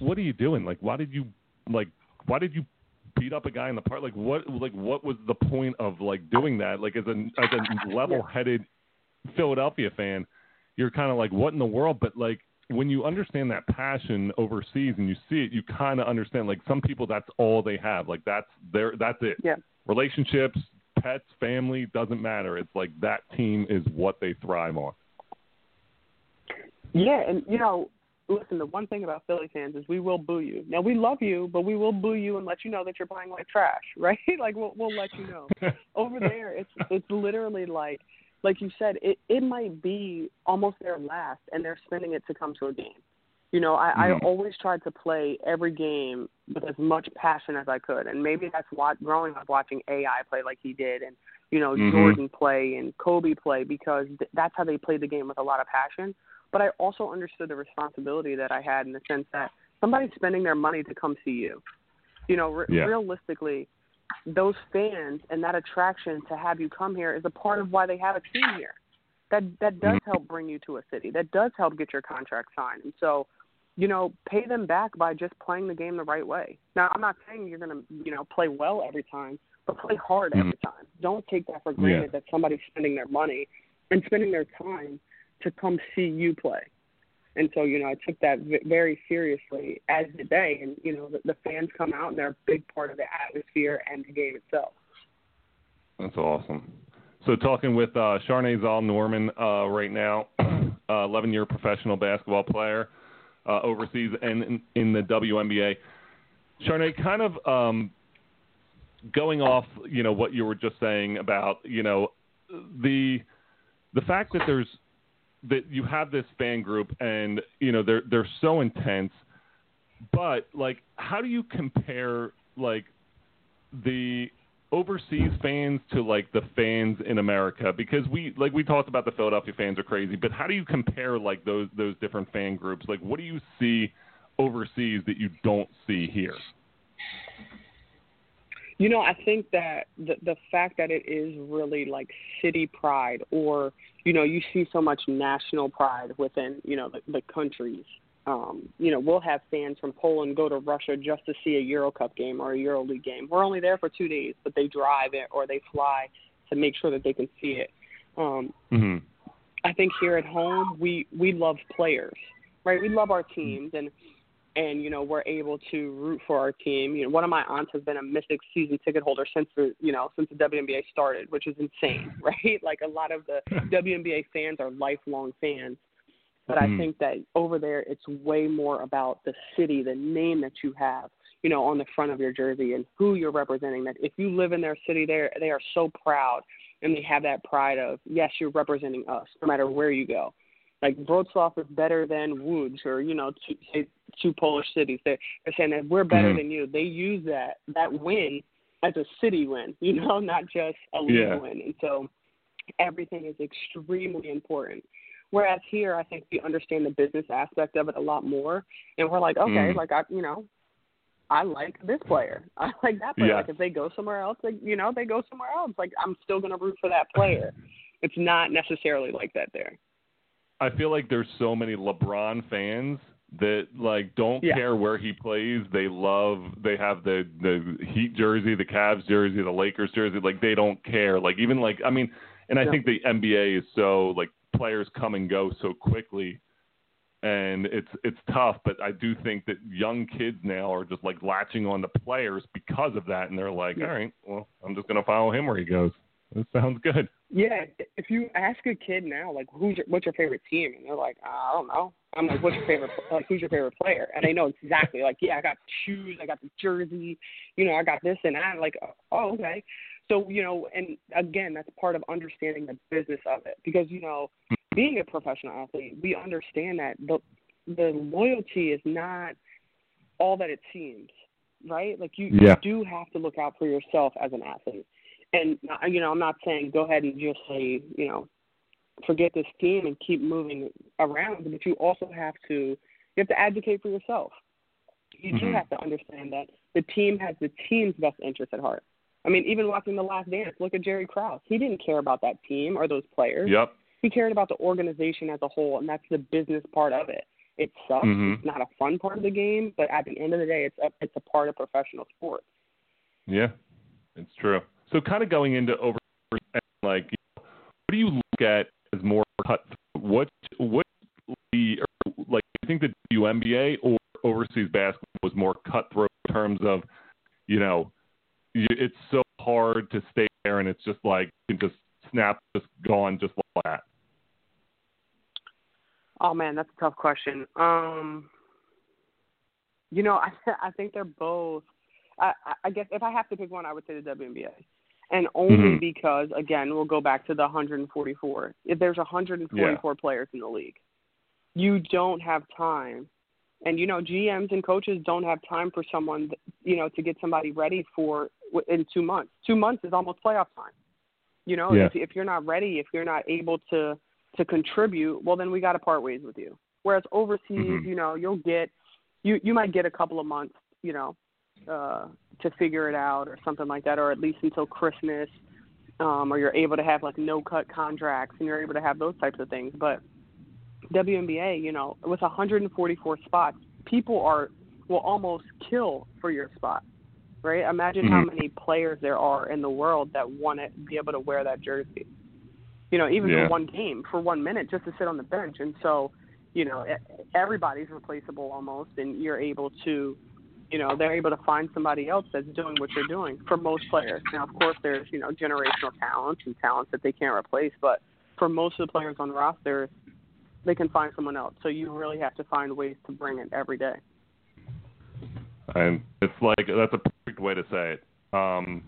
what are you doing? Like, why did you like? Why did you beat up a guy in the park? Like, what? Like, what was the point of like doing that? Like, as a as a [LAUGHS] level-headed Philadelphia fan, you're kind of like, what in the world? But like, when you understand that passion overseas and you see it, you kind of understand. Like, some people, that's all they have. Like, that's their that's it. Yeah. Relationships, pets, family doesn't matter. It's like that team is what they thrive on. Yeah, and you know, listen, the one thing about Philly fans is we will boo you. Now we love you, but we will boo you and let you know that you're playing like trash, [LAUGHS] right? like we'll we'll let you know. [LAUGHS] Over there, it's it's literally like like you said, it it might be almost their last, and they're spending it to come to a game. You know, I, Mhm. I always tried to play every game with as much passion as I could, and maybe that's what growing up watching AI play like he did, and you know Mhm. Jordan play and Kobe play because th- that's how they played the game with a lot of passion. But I also understood the responsibility that I had in the sense that somebody's spending their money to come see you. You know, re- Yeah. realistically, those fans and that attraction to have you come here is a part of why they have a team here. That that does Mhm. help bring you to a city. That does help get your contract signed. And so, you know, pay them back by just playing the game the right way. Now, I'm not saying you're going to, you know, play well every time, but play hard every time. Don't take that for granted Yeah. that somebody's spending their money and spending their time to come see you play. And so, you know, I took that very seriously, as did they. And, you know, the, the fans come out and they're a big part of the atmosphere and the game itself. That's awesome. So talking with uh, Sharnee Zoll Norman uh, right now, [CLEARS THROAT] uh, 11 year professional basketball player uh, overseas and in, in the WNBA. Sharnee, kind of um, going off, you know, what you were just saying about, you know, the the fact that there's that you have this fan group and you know they're they're so intense, but like, how do you compare like the overseas fans to like the fans in America because we like we talked about the Philadelphia fans are crazy, but how do you compare like those those different fan groups? Like what do you see overseas that you don't see here? You know, I think that the the fact that it is really like city pride, or you know, you see so much national pride within you know the, the countries. Um, you know, we'll have fans from Poland go to Russia just to see a Euro Cup game or a Euro League game. We're only there for two days, but they drive it or they fly to make sure that they can see it. Um, hmm I think here at home we we love players, right? We love our teams and and you know we're able to root for our team. You know, one of my aunts has been a Mystics season ticket holder since the you know since the WNBA started, which is insane, [LAUGHS] right? Like a lot of the [LAUGHS] WNBA fans are lifelong fans. But I Mhm. think that over there it's way more about the city, the name that you have, you know, on the front of your jersey and who you're representing. That if you live in their city, they they are so proud and they have that pride of yes, you're representing us, no matter where you go. Like Wrocław is better than Łódź, or you know, two, say two Polish cities. They're, they're saying that we're better Mhm. than you. They use that that win as a city win, [LAUGHS] you know, not just a league Yeah. win. And so everything is extremely important. Whereas here, I think we understand the business aspect of it a lot more, and we're like, okay, Mm. like I, you know, I like this player. [LAUGHS] I like that player. Yeah. Like if they go somewhere else, like you know, they go somewhere else. Like I'm still gonna root for that player. [LAUGHS] It's not necessarily like that there. I feel like there's so many LeBron fans that like don't Yeah. care where he plays. They love they have the the Heat jersey, the Cavs jersey, the Lakers jersey. Like they don't care. Like even like I mean, and I Yeah. think the NBA is so like players come and go so quickly, and it's it's tough. But I do think that young kids now are just like latching on to players because of that, and they're like, all right, well, I'm just gonna follow him where he goes. That sounds good. Yeah, if you ask a kid now, like, who's your, what's your favorite team, and they're like, uh, I don't know. I'm like, what's your favorite, like, who's your favorite player? And they know exactly, like, yeah, I got shoes, I got the jersey, you know, I got this and that. Like, oh, okay. So, you know, and again, that's part of understanding the business of it because, you know, being a professional athlete, we understand that the the loyalty is not all that it seems, right? Like you, Yeah. you do have to look out for yourself as an athlete. And you know, I'm not saying go ahead and just say, you know, forget this team and keep moving around, but you also have to you have to advocate for yourself. You do Mhm. have to understand that the team has the team's best interest at heart. I mean, even watching The Last Dance, look at Jerry Krause. He didn't care about that team or those players. Yep. He cared about the organization as a whole, and that's the business part of it. It sucks. Mhm. It's not a fun part of the game, but at the end of the day, it's a, it's a part of professional sports. Yeah, it's true. So kind of going into over like, you know, what do you look at as more cut? What what the like? You think the WNBA or overseas basketball was more cutthroat in terms of, you know, it's so hard to stay there, and it's just like you can just snap, just gone, just like that. Oh man, that's a tough question. Um, you know, I [LAUGHS] I think they're both. I I- I guess if I have to pick one, I would say the WNBA, and only Mhm. because again, we'll go back to the 144. If there's 144 players in the league, you don't have time, and you know GMs and coaches don't have time for someone, you know, to get somebody ready for in two months. Two months is almost playoff time. You know, Yeah. if if you're not ready, if you're not able to to contribute, well then we got to part ways with you. Whereas overseas, Mhm. you know, you'll get you you might get a couple of months, you know, uh to figure it out or something like that or at least until Christmas um or you're able to have like no cut contracts and you're able to have those types of things. But WNBA, you know, with 144 spots, people are will almost kill for your spot. Right? Imagine how Mhm. many players there are in the world that want to be able to wear that jersey you know, even Yeah. for one game, for one minute, just to sit on the bench. And so, you know, e- everybody's replaceable almost, and you're able to, you know, they're able to find somebody else that's doing what you're doing for most players. Now, of course, there's, you know, generational talents and talents that they can't replace, but for most of the players on the roster, they can find someone else. So you really have to find ways to bring it every day. and it's like that's a perfect way to say it. Um,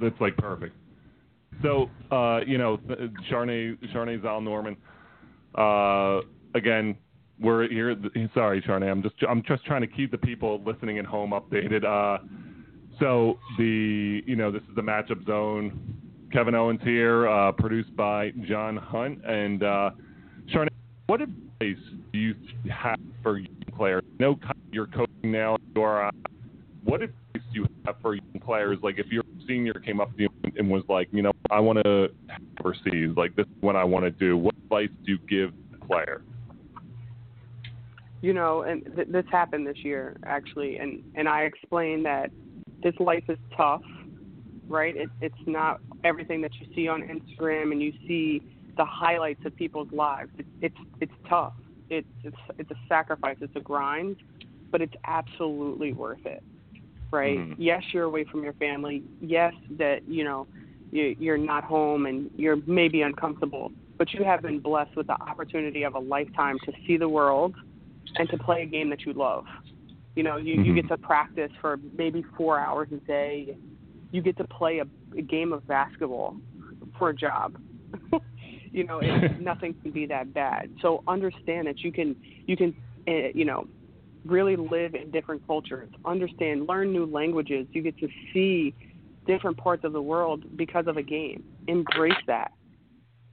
it's like perfect. So uh, you know, Sharnee Sharnee Zoll Norman. Uh, again, we're here. Sorry, Sharnee. I'm just I'm just trying to keep the people listening at home updated. Uh, so the you know this is the matchup zone. Kevin Owens here, uh, produced by John Hunt and uh, Sharnee. What advice do you have for young players? Know you're coaching now. You're, uh, what advice do you have for young players? Like if your senior came up to you and was like, you know, I want to overseas. Like this is what I want to do. What advice do you give the player? You know, and th- this happened this year actually, and and I explained that this life is tough, right? It, it's not everything that you see on Instagram and you see the highlights of people's lives. It, it's it's tough. It's it's it's a sacrifice. It's a grind, but it's absolutely worth it, right? Mhm. Yes, you're away from your family. Yes, that you know you, you're not home and you're maybe uncomfortable, but you have been blessed with the opportunity of a lifetime to see the world and to play a game that you love. You know, you, you Mhm. get to practice for maybe four hours a day. You get to play a, a game of basketball for a job. [LAUGHS] you know, it, [LAUGHS] nothing can be that bad. So understand that you can you can uh, you know really live in different cultures. Understand, learn new languages. You get to see different parts of the world because of a game. Embrace that.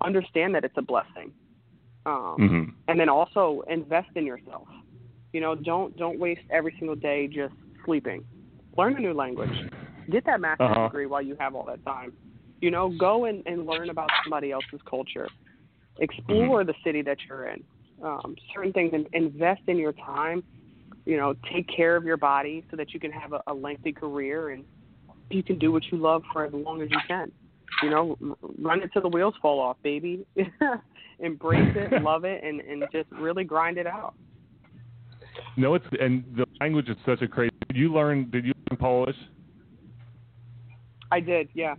Understand that it's a blessing. Um, Mm-hmm. and then also invest in yourself. You know, don't don't waste every single day just sleeping. Learn a new language. Get that master's Uh-huh. degree while you have all that time. You know, go and, and learn about somebody else's culture. Explore the city that you're in. Um, certain things. And invest in your time. You know, take care of your body so that you can have a, a lengthy career and you can do what you love for as long as you can. You know, run it till the wheels fall off, baby. [LAUGHS] Embrace it, [LAUGHS] love it, and and just really grind it out. No, it's and the language is such a crazy. Did you learn? Did you learn Polish? I did, yeah.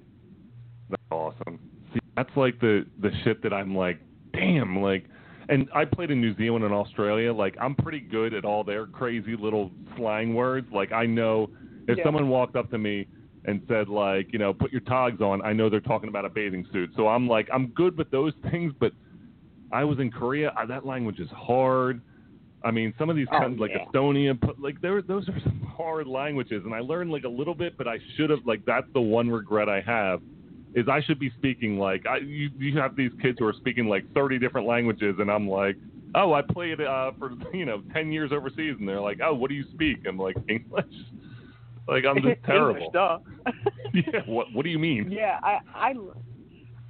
That's awesome. See, that's like the the shit that I'm like, damn, like. And I played in New Zealand and Australia. Like I'm pretty good at all their crazy little slang words. Like I know if Yeah. someone walked up to me and said like, you know, put your togs on, I know they're talking about a bathing suit. So I'm like, I'm good with those [LAUGHS] things. But I was in Korea. I, that language is hard. I mean, some of these Oh, countries like yeah. Estonia, put like there, those are [LAUGHS] some hard languages, and I learned like a little bit, but I should have like that's the one regret I have is I should be speaking like I you you have these kids who are speaking like 30 different languages, and I'm like, oh, I played uh, for [LAUGHS] you know 10 years overseas, and they're like, oh, what do you speak? I'm like [LAUGHS] English. Like I'm just terrible. English, duh. yeah. What What do you mean? Yeah, I I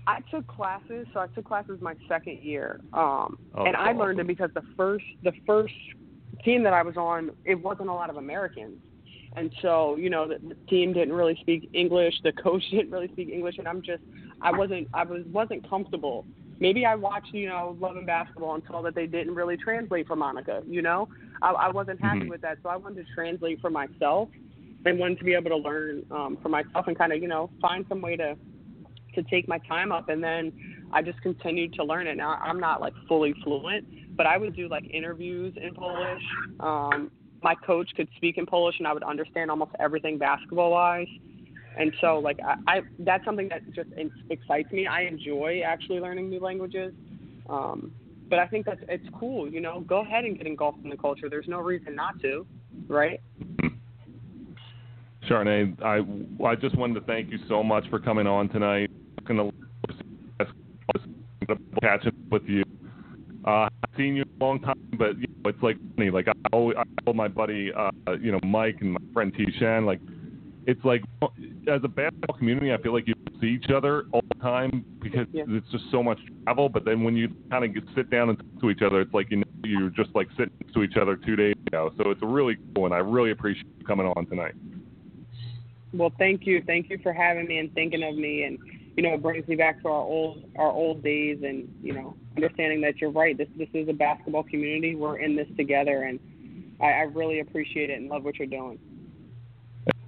I took classes, so I took classes my second year, um, Oh, and I learned awesome. it because the first the first team that I was on, it wasn't a lot of Americans, and so you know the, the team didn't really speak English, the [LAUGHS] coach didn't really speak English, and I'm just I wasn't I was wasn't comfortable. Maybe I watched you know Love and Basketball and saw that they didn't really translate for Monica. You know, I, I wasn't happy Mhm. with that, so I wanted to translate for myself. I wanted to be able to learn um, for myself and kind of you know find some way to to take my time up and then I just continued to learn it. Now I'm not like fully fluent, but I would do like interviews in Polish. Um my coach could speak in Polish and I would understand almost everything basketball wise. And so like I, I that's something that just excites me. I enjoy actually learning new languages. Um but I think that's it's cool, you know. Go ahead and get engulfed in the culture. There's no reason not to, right? Sharnee, I I just wanted to thank you so much for coming on tonight. Going to catch up with you. Uh, I've seen you a long time, but you know, it's like funny. Like I always, I told my buddy, uh, you know, Mike and my friend T. Shan, like it's like as a basketball community, I feel like you see each other all the time because Yeah. it's just so much travel. But then when you kind of get sit down and talk to each other, it's like you know you're just like sitting next to each other two days ago. So it's really cool, and I really appreciate you coming on tonight. Well, thank you, thank you for having me and thinking of me, and you know, it brings me back to our old our old days, and you know, understanding that you're right. This this is a basketball community. We're in this together, and I, I really appreciate it and love what you're doing.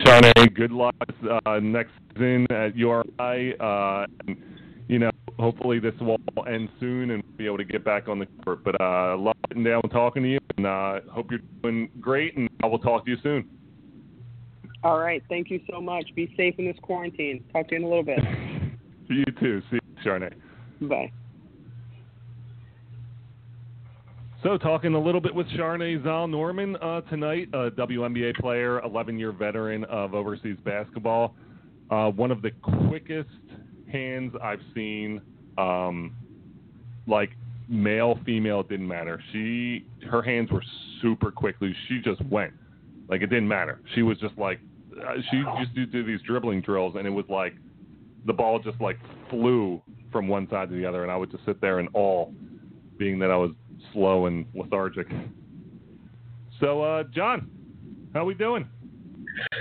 Sharnee, good luck uh, next season at URI. Uh, and, you know, hopefully this will all end soon and we'll be able to get back on the court. But uh, love sitting down and talking to you, and uh, hope you're doing great. And I will talk to you soon. All right, thank you so much. Be safe in this quarantine. Talk to you in a little bit. You too. See you, Sharnee. Bye. So, talking a little bit with Sharnee Zoll Norman uh, tonight, a WNBA player, 11 year veteran of overseas basketball. Uh, one of the quickest hands I've seen, um, like male, female, it didn't matter. She, her hands were super quickly. She just went. Like, it didn't matter. She was just like, uh, she used to do these dribbling drills, and it was like the ball just like flew from one side to the other, and I would just sit there in awe, being that I was slow and lethargic. So, uh, John, how are we doing?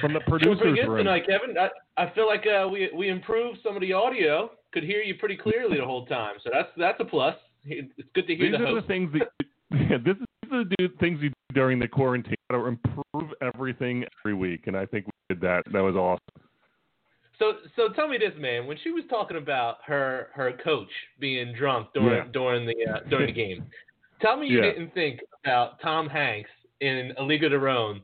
From the producers pretty good room. tonight, Kevin. I, I feel like uh, we we improved some of the audio. Could hear you pretty clearly the whole time, so that's that's a plus. It's good to hear These the are the things that [LAUGHS] yeah, this is these are the do- things you do during the quarantine to improve everything every week, and I think we did that. That was awesome. So so tell me this, man. When she was talking about her her coach being drunk during Yeah. during the uh, during the game, tell me you Yeah. didn't think about Tom Hanks in A League of Their Own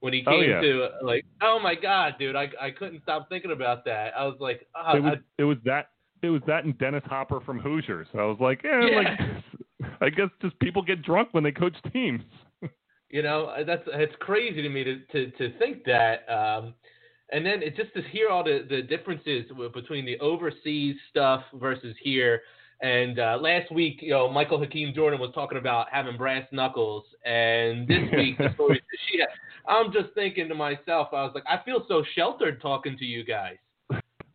when he came Oh, yeah. to uh, like, oh my god, dude, I I couldn't stop thinking about that. I was like, oh, it was I, it was that it was that and Dennis Hopper from Hoosiers. I was like, eh, Yeah. like [LAUGHS] I guess just people get drunk when they coach teams. [LAUGHS] You know, that's it's crazy to me to to, to think that. Um, and then it's just to hear all the, the differences between the overseas stuff versus here. And uh, last week, you know, Michael Hakeem Jordan was talking about having brass knuckles, and this [LAUGHS] week the story that she had. I'm just thinking to myself, I was like, I feel so sheltered talking to you guys.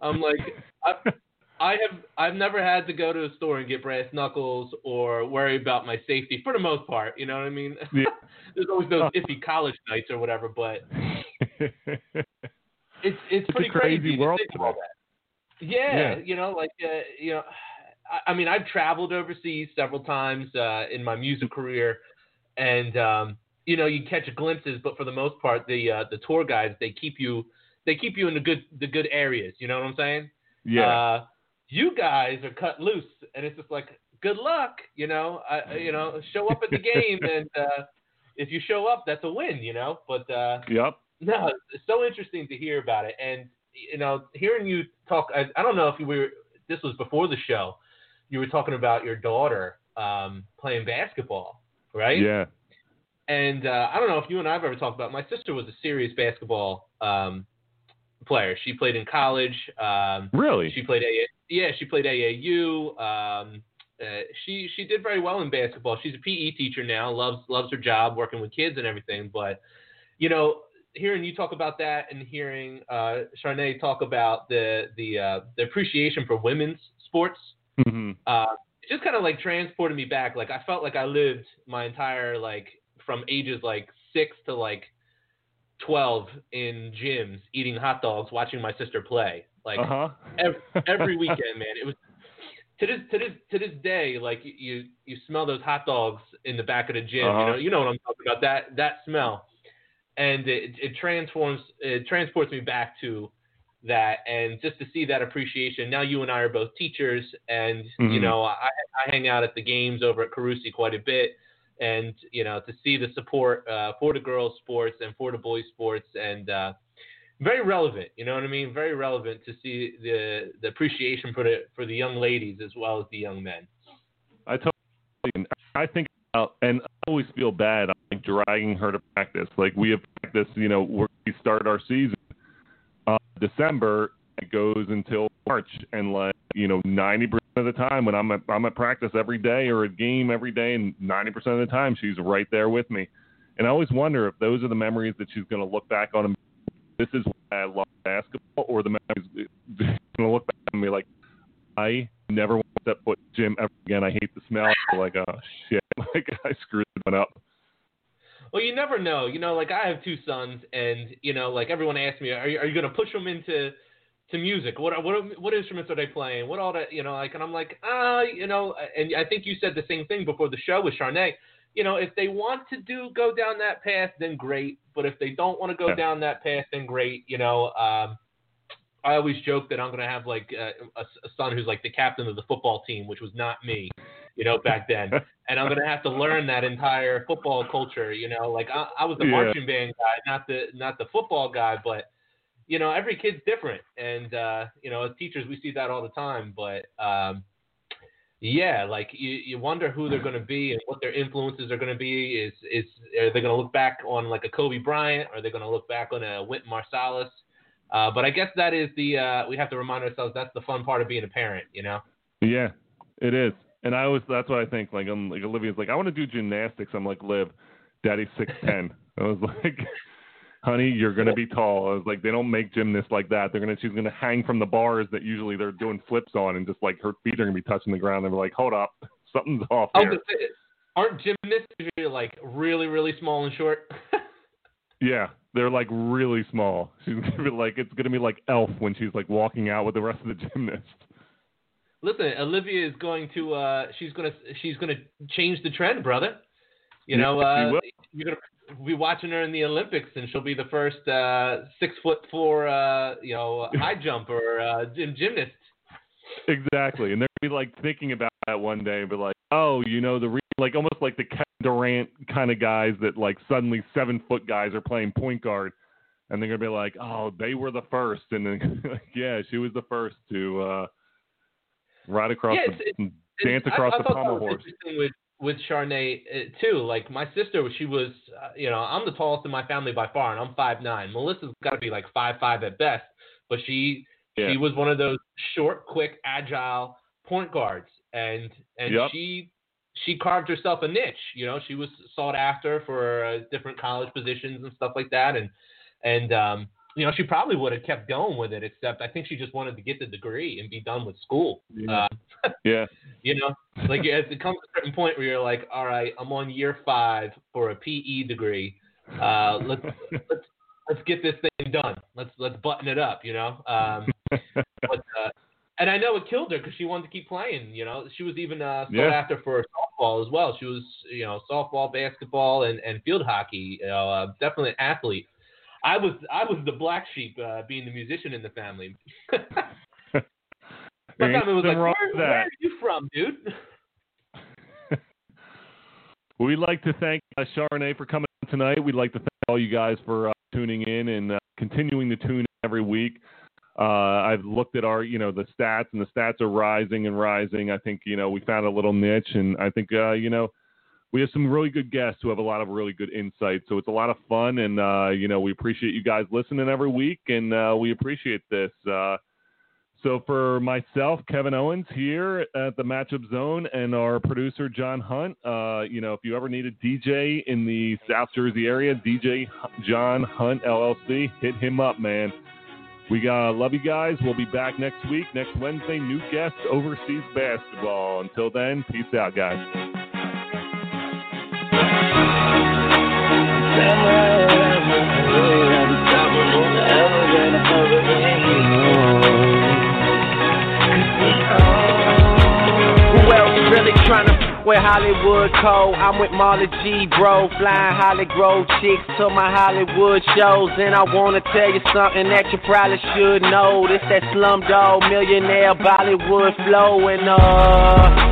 I'm like, I, I have I've never had to go to a store and get brass knuckles or worry about my safety for the most part. You know what I mean? Yeah. [LAUGHS] There's always those iffy college nights or whatever, but [LAUGHS] it's it's, a pretty crazy to world think about that. Yeah, Yeah. you know, like uh, you know, I, I mean, I've traveled overseas several times uh, in my music career, and um, you know, you catch glimpses, but for the most part, the uh, the tour guides they keep you they keep you in the good the good areas. You know what I'm saying? yeah. Uh, you guys are cut loose, and it's just like, good luck, you know. I, you know, show up at the [LAUGHS] game, and uh, if you show up, that's a win, you know. But uh, yep. No, it's so interesting to hear about it, and you know, hearing you talk. I, I don't know if you were. This was before the show. You were talking about your daughter um, playing basketball, right? Yeah. And uh, I don't know if you and I have ever talked about. My sister was a serious basketball um, player. She played in college. Um, Really? she played AA. Yeah, she played AAU. Um, uh, she she did very well in basketball. She's a PE teacher now. loves loves her job, working with kids and everything. But you know, hearing you talk about that and hearing uh, Sharnee talk about the the uh, the appreciation for women's sports, hmm uh, it just kind of like transported me back. Like I felt like I lived my entire like from ages like six to like twelve in gyms eating hot dogs, watching my sister play. Like Uh huh. every, every [LAUGHS] weekend, man. It was to this to this to this day. Like you you smell those hot dogs in the back of the gym. Uh-huh. You know you know what I'm talking about. That that smell, and it, it transforms it transports me back to that, and just to see that appreciation. Now you and I are both teachers, and you Mhm. know I I hang out at the games over at Carusi quite a bit. And you know to see the support uh, for the girls' sports and for the boys' sports, and uh, very relevant. You know what I mean? Very relevant to see the the appreciation for the for the young ladies as well as the young men. I totally. I think about, and I always feel bad. I'm like dragging her to practice. Like we have practice, you know, we start our season uh, December. It goes until March, and like you know, ninety percent of the time when I'm at I'm at practice every day or at game every day, and ninety percent of the time she's right there with me. And I always wonder if those are the memories that she's going to look back on. This is why I love basketball, or the memories [LAUGHS] going to look back and be like, I never step foot gym ever again. I hate the smell. like, oh shit, [LAUGHS] like I screwed one up. Well, you never know. You know, like I have two sons, and you know, like everyone asks me, are you, are you going to push them into to music? What what what instruments are they playing? What all that? You know, like, and I'm like, ah, you know, and I think you said the same thing before the show with Sharnee. You know, if they want to do go down that path, then great. But if they don't want to go Yeah. down that path, then great. You know, um, I always joke that I'm going to have like uh, a, a son who's like the captain of the football team, which was not me, you know, back then. [LAUGHS] and I'm going to have to learn that entire football culture. You know, like I, I was the Yeah. marching band guy, not the not the football guy, but you know, every kid's different, and uh, you know, as teachers, we see that all the time. But um, yeah, like you, you wonder who they're going to be and what their influences are going to be. Is is are they going to look back on like a Kobe Bryant? Are they going to look back on a Wynton Marsalis? Uh, but I guess that is the uh, we have to remind ourselves that's the fun part of being a parent, you know. Yeah, it is. And I was that's what I think. Like I'm like Olivia's like, I want to do gymnastics. I'm like, Liv, daddy's six ten. [LAUGHS] I was like, honey, you're gonna be tall. I was like, they don't make gymnasts like that. They're gonna she's gonna hang from the bars that usually they're doing flips on and just like her feet are gonna be touching the ground. They're like, hold up, [LAUGHS] something's off here. gonna say, aren't gymnasts usually like really really small and short? [LAUGHS] Yeah, they're like really small. [LAUGHS] She's gonna be like it's gonna be like Elf when she's like walking out with the rest of the [LAUGHS] gymnasts. Listen, Olivia is going to uh she's gonna she's gonna change the trend, brother. You Yeah, know, uh you're gonna be watching her in the Olympics and she'll be the first uh six foot four uh you know [LAUGHS] high jumper uh gym gymnast. Exactly, and they're gonna be like thinking about that one day and be like, oh, you know, the re- like almost like the Durant kind of guys that like suddenly seven foot guys are playing point guard, and they're gonna be like, oh, they were the first, and then [LAUGHS] like, yeah, she was the first to uh, ride across Yeah, the it's- dance across I, I the pommel horse. with with Sharnee uh, too. Like my sister, she was, uh, you know, I'm the tallest in my family by far, and I'm five nine. Melissa's got to be like five five at best, but she Yeah. she was one of those short, quick, agile point guards, and and Yep. she she carved herself a niche. You know, she was sought after for uh, different college positions and stuff like that, and and um, you know, she probably would have kept going with it, except I think she just wanted to get the degree and be done with school. Yeah. Uh, [LAUGHS] Yeah, you know, like it comes to a certain point where you're like, all right, I'm on year five for a PE degree. Uh, let's let's let's get this thing done. Let's let's button it up. You know. Um, [LAUGHS] but uh, and I know it killed her because she wanted to keep playing. You know, she was even uh, sought Yeah. after for softball as well. She was you know softball, basketball, and and field hockey. You know, uh, definitely an athlete. I was I was the black sheep, uh, being the musician in the family. [LAUGHS] [LAUGHS] My There ain't family was like, where, where are you from, dude? [LAUGHS] We'd like to thank uh, Sharnee for coming tonight. We'd like to thank all you guys for uh, tuning in and uh, continuing to tune in every week. Uh, I've looked at our, you know, the stats, and the stats are rising and rising. I think, you know, we found a little niche, and I think, uh, you know, we have some really good guests who have a lot of really good insight. So it's a lot of fun, and uh, you know, we appreciate you guys listening every week, and uh, we appreciate this. Uh, So for myself, Kevin Owens here at the Matchup Zone, and our producer John Hunt. Uh, you know, if you ever need a DJ in the South Jersey area, DJ John Hunt LLC, hit him up, man. We got love you guys. We'll be back next week, next Wednesday. New guests, overseas basketball. Until then, peace out, guys. With Hollywood Code? I'm with Marley G, bro. Flying Holly Grove chicks to my Hollywood shows. And I wanna tell you something that you probably should know. This that slumdog millionaire Bollywood flow. And uh